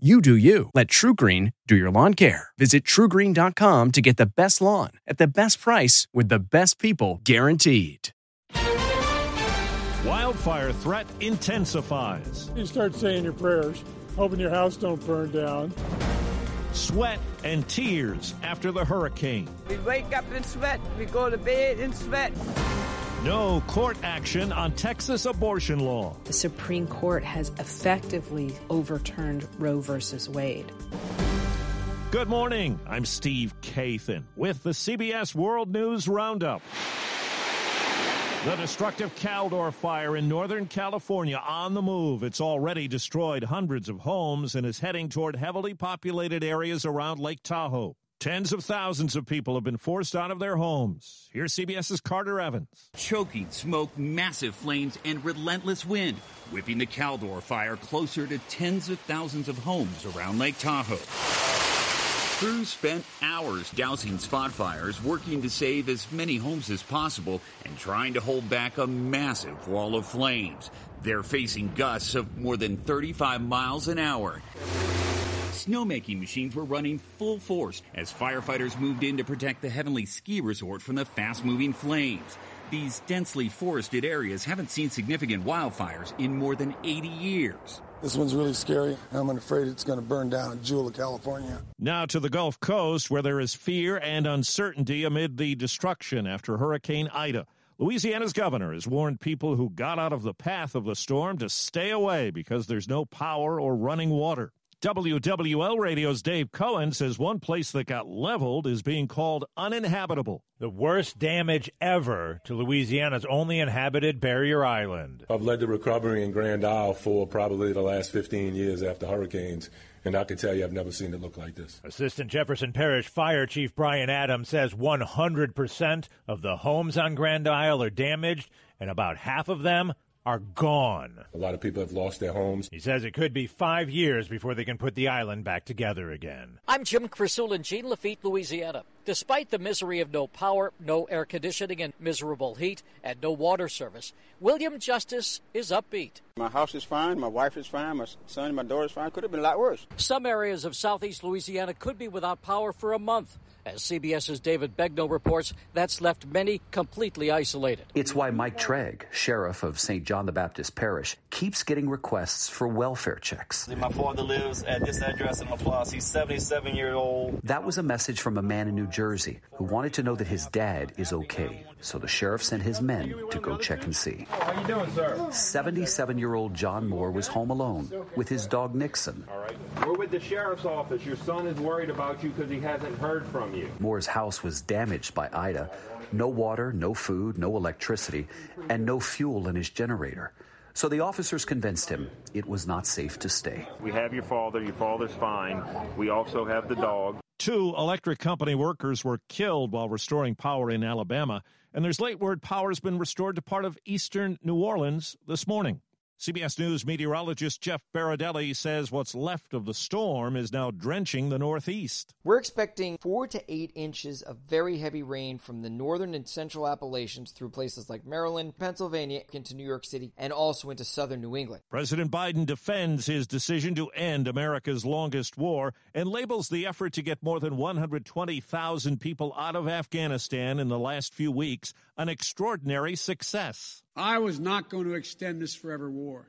You do you. Let TruGreen do your lawn care. Visit trugreen.com to get the best lawn at the best price with the best people guaranteed. Wildfire threat intensifies. You start saying your prayers, hoping your house don't burn down. Sweat and tears after the hurricane. We wake up in sweat, we go to bed in sweat. No court action on Texas abortion law. The Supreme Court has effectively overturned Roe versus Wade. Good morning. I'm Steve Kathan with the CBS World News Roundup. The destructive Caldor fire in Northern California on the move. It's already destroyed hundreds of homes and is heading toward heavily populated areas around Lake Tahoe. Tens of thousands of people have been forced out of their homes. Here's CBS's Carter Evans. Choking smoke, massive flames, and relentless wind, whipping the Caldor fire closer to tens of thousands of homes around Lake Tahoe. Crews spent hours dousing spot fires, working to save as many homes as possible and trying to hold back a massive wall of flames. They're facing gusts of more than 35 miles an hour snowmaking machines were running full force as firefighters moved in to protect the Heavenly Ski Resort from the fast moving flames. These densely forested areas haven't seen significant wildfires in more than 80 years. This one's really scary. I'm afraid it's going to burn down a jewel of California. Now to the Gulf Coast, where there is fear and uncertainty amid the destruction after Hurricane Ida. Louisiana's governor has warned people who got out of the path of the storm to stay away because there's no power or running water. WWL Radio's Dave Cohen says one place that got leveled is being called uninhabitable. The worst damage ever to Louisiana's only inhabited barrier island. I've led the recovery in Grand Isle for probably the last 15 years after hurricanes. And I can tell you, I've never seen it look like this. Assistant Jefferson Parish Fire Chief Brian Adams says 100% of the homes on Grand Isle are damaged, and about half of them are gone. A lot of people have lost their homes. He says it could be five years before they can put the island back together again. I'm Jim Krasula in Jean Lafitte, Louisiana. Despite the misery of no power, no air conditioning, and miserable heat, and no water service, William Justice is upbeat. My house is fine, my wife is fine, my son and my daughter is fine. Could have been a lot worse. Some areas of southeast Louisiana could be without power for a month. As CBS's David Begnaud reports, that's left many completely isolated. It's why Mike Treg, sheriff of St. John the Baptist Parish, keeps getting requests for welfare checks. My father lives at this address in LaPlace. He's 77 years old. That was a message from a man in New Jersey who wanted to know that his dad is okay. So the sheriff sent his men to go check and see. How you doing, sir? 77-year-old John Moore was home alone with his dog Nixon. All right. We're with the sheriff's office. Your son is worried about you because he hasn't heard from you. Moore's house was damaged by Ida. No water, no food, no electricity, and no fuel in his generator. So the officers convinced him it was not safe to stay. We have your father. Your father's fine. We also have the dog. Two electric company workers were killed while restoring power in Alabama, and there's late word power has been restored to part of eastern New Orleans this morning. CBS News meteorologist Jeff Berardelli says what's left of the storm is now drenching the Northeast. We're expecting four to eight inches of very heavy rain from the northern and central Appalachians through places like Maryland, Pennsylvania, into New York City, and also into southern New England. President Biden defends his decision to end America's longest war and labels the effort to get more than 120,000 people out of Afghanistan in the last few weeks an extraordinary success. I was not going to extend this forever war,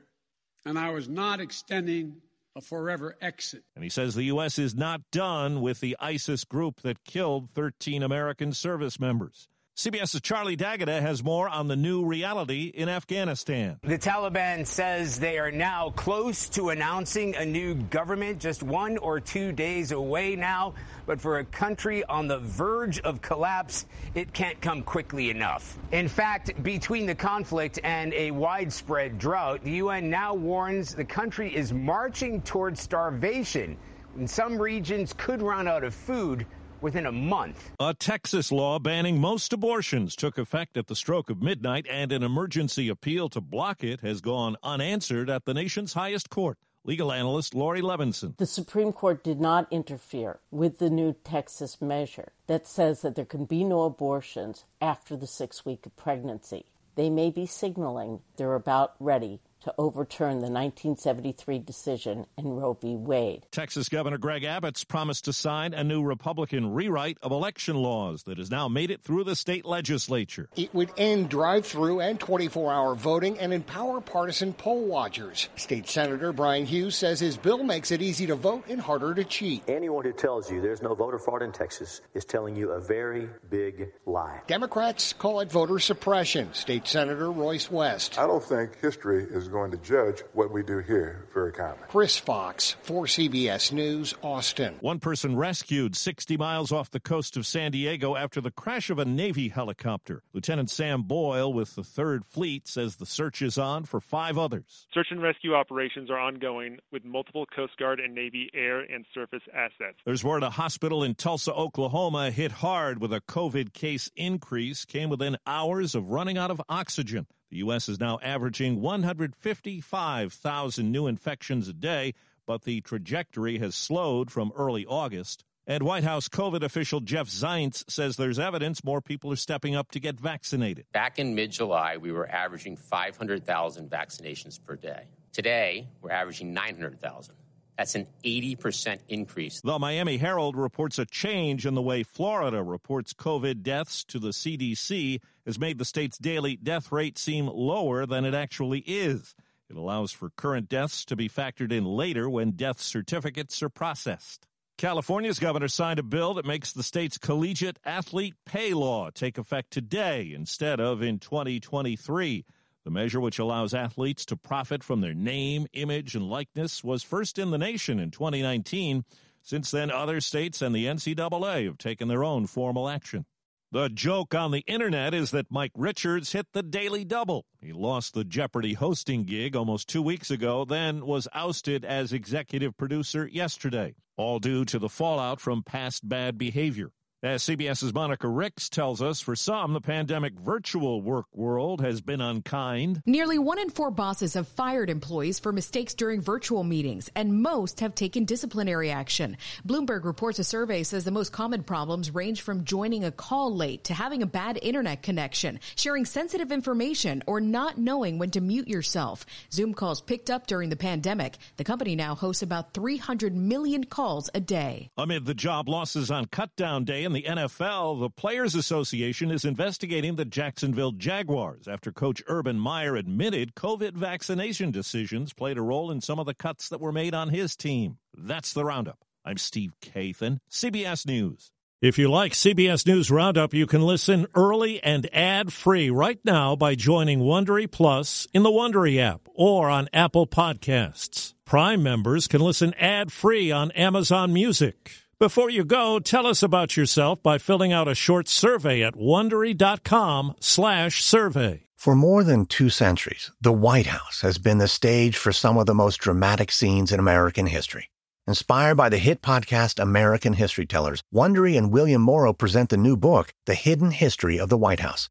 and I was not extending a forever exit. And he says the U.S. is not done with the ISIS group that killed 13 American service members. CBS's Charlie D'Agata has more on the new reality in Afghanistan. The Taliban says they are now close to announcing a new government, just one or two days away now. But for a country on the verge of collapse, it can't come quickly enough. In fact, between the conflict and a widespread drought, the UN now warns the country is marching towards starvation. And some regions could run out of food within a month. A Texas law banning most abortions took effect at the stroke of midnight, and an emergency appeal to block it has gone unanswered at the nation's highest court. Legal analyst Laurie Levenson. The Supreme Court did not interfere with the new Texas measure that says that there can be no abortions after the six week of pregnancy. They may be signaling they're about ready to overturn the 1973 decision in Roe v. Wade. Texas Governor Greg Abbott's promised to sign a new Republican rewrite of election laws that has now made it through the state legislature. It would end drive through and 24 hour voting and empower partisan poll watchers. State Senator Bryan Hughes says his bill makes it easy to vote and harder to cheat. Anyone who tells you there's no voter fraud in Texas is telling you a very big lie. Democrats call it voter suppression. State Senator Royce West. I don't think history is going to judge what we do here very kindly. Chris Fox for CBS News, Austin. One person rescued 60 miles off the coast of San Diego after the crash of a Navy helicopter. Lieutenant Sam Boyle with the 3rd Fleet says the search is on for five others. Search and rescue operations are ongoing with multiple Coast Guard and Navy air and surface assets. There's word a hospital in Tulsa, Oklahoma hit hard with a COVID case increase, came within hours of running out of oxygen. The U.S. is now averaging 155,000 new infections a day, but the trajectory has slowed from early August. And White House COVID official Jeff Zients says there's evidence more people are stepping up to get vaccinated. Back in mid July, we were averaging 500,000 vaccinations per day. Today, we're averaging 900,000. That's an 80% increase. The Miami Herald reports a change in the way Florida reports COVID deaths to the CDC has made the state's daily death rate seem lower than it actually is. It allows for current deaths to be factored in later when death certificates are processed. California's governor signed a bill that makes the state's collegiate athlete pay law take effect today instead of in 2023. The measure, which allows athletes to profit from their name, image, and likeness, was first in the nation in 2019. Since then, other states and the NCAA have taken their own formal action. The joke on the internet is that Mike Richards hit the daily double. He lost the Jeopardy hosting gig almost two weeks ago, then was ousted as executive producer yesterday, all due to the fallout from past bad behavior. As CBS's Monica Ricks tells us, for some, the pandemic virtual work world has been unkind. Nearly one in four bosses have fired employees for mistakes during virtual meetings, and most have taken disciplinary action. Bloomberg reports a survey says the most common problems range from joining a call late to having a bad internet connection, sharing sensitive information, or not knowing when to mute yourself. Zoom calls picked up during the pandemic. The company now hosts about 300 million calls a day. Amid the job losses on cutdown day, in the NFL, the Players Association is investigating the Jacksonville Jaguars after coach Urban Meyer admitted COVID vaccination decisions played a role in some of the cuts that were made on his team. That's the roundup. I'm Steve Kathan, CBS News. If you like CBS News Roundup, you can listen early and ad-free right now by joining Wondery Plus in the Wondery app or on Apple Podcasts. Prime members can listen ad-free on Amazon Music. Before you go, tell us about yourself by filling out a short survey at wondery.com/survey. For more than 2 centuries, the White House has been the stage for some of the most dramatic scenes in American history. Inspired by the hit podcast American History Tellers, Wondery and William Morrow present the new book, The Hidden History of the White House.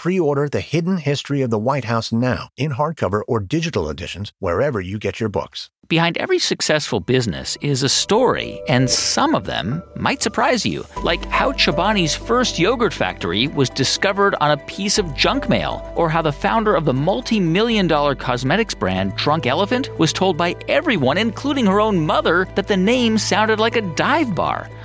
Pre order The Hidden History of the White House now in hardcover or digital editions wherever you get your books. Behind every successful business is a story, and some of them might surprise you, like how Chobani's first yogurt factory was discovered on a piece of junk mail, or how the founder of the multi million dollar cosmetics brand Drunk Elephant was told by everyone, including her own mother, that the name sounded like a dive bar.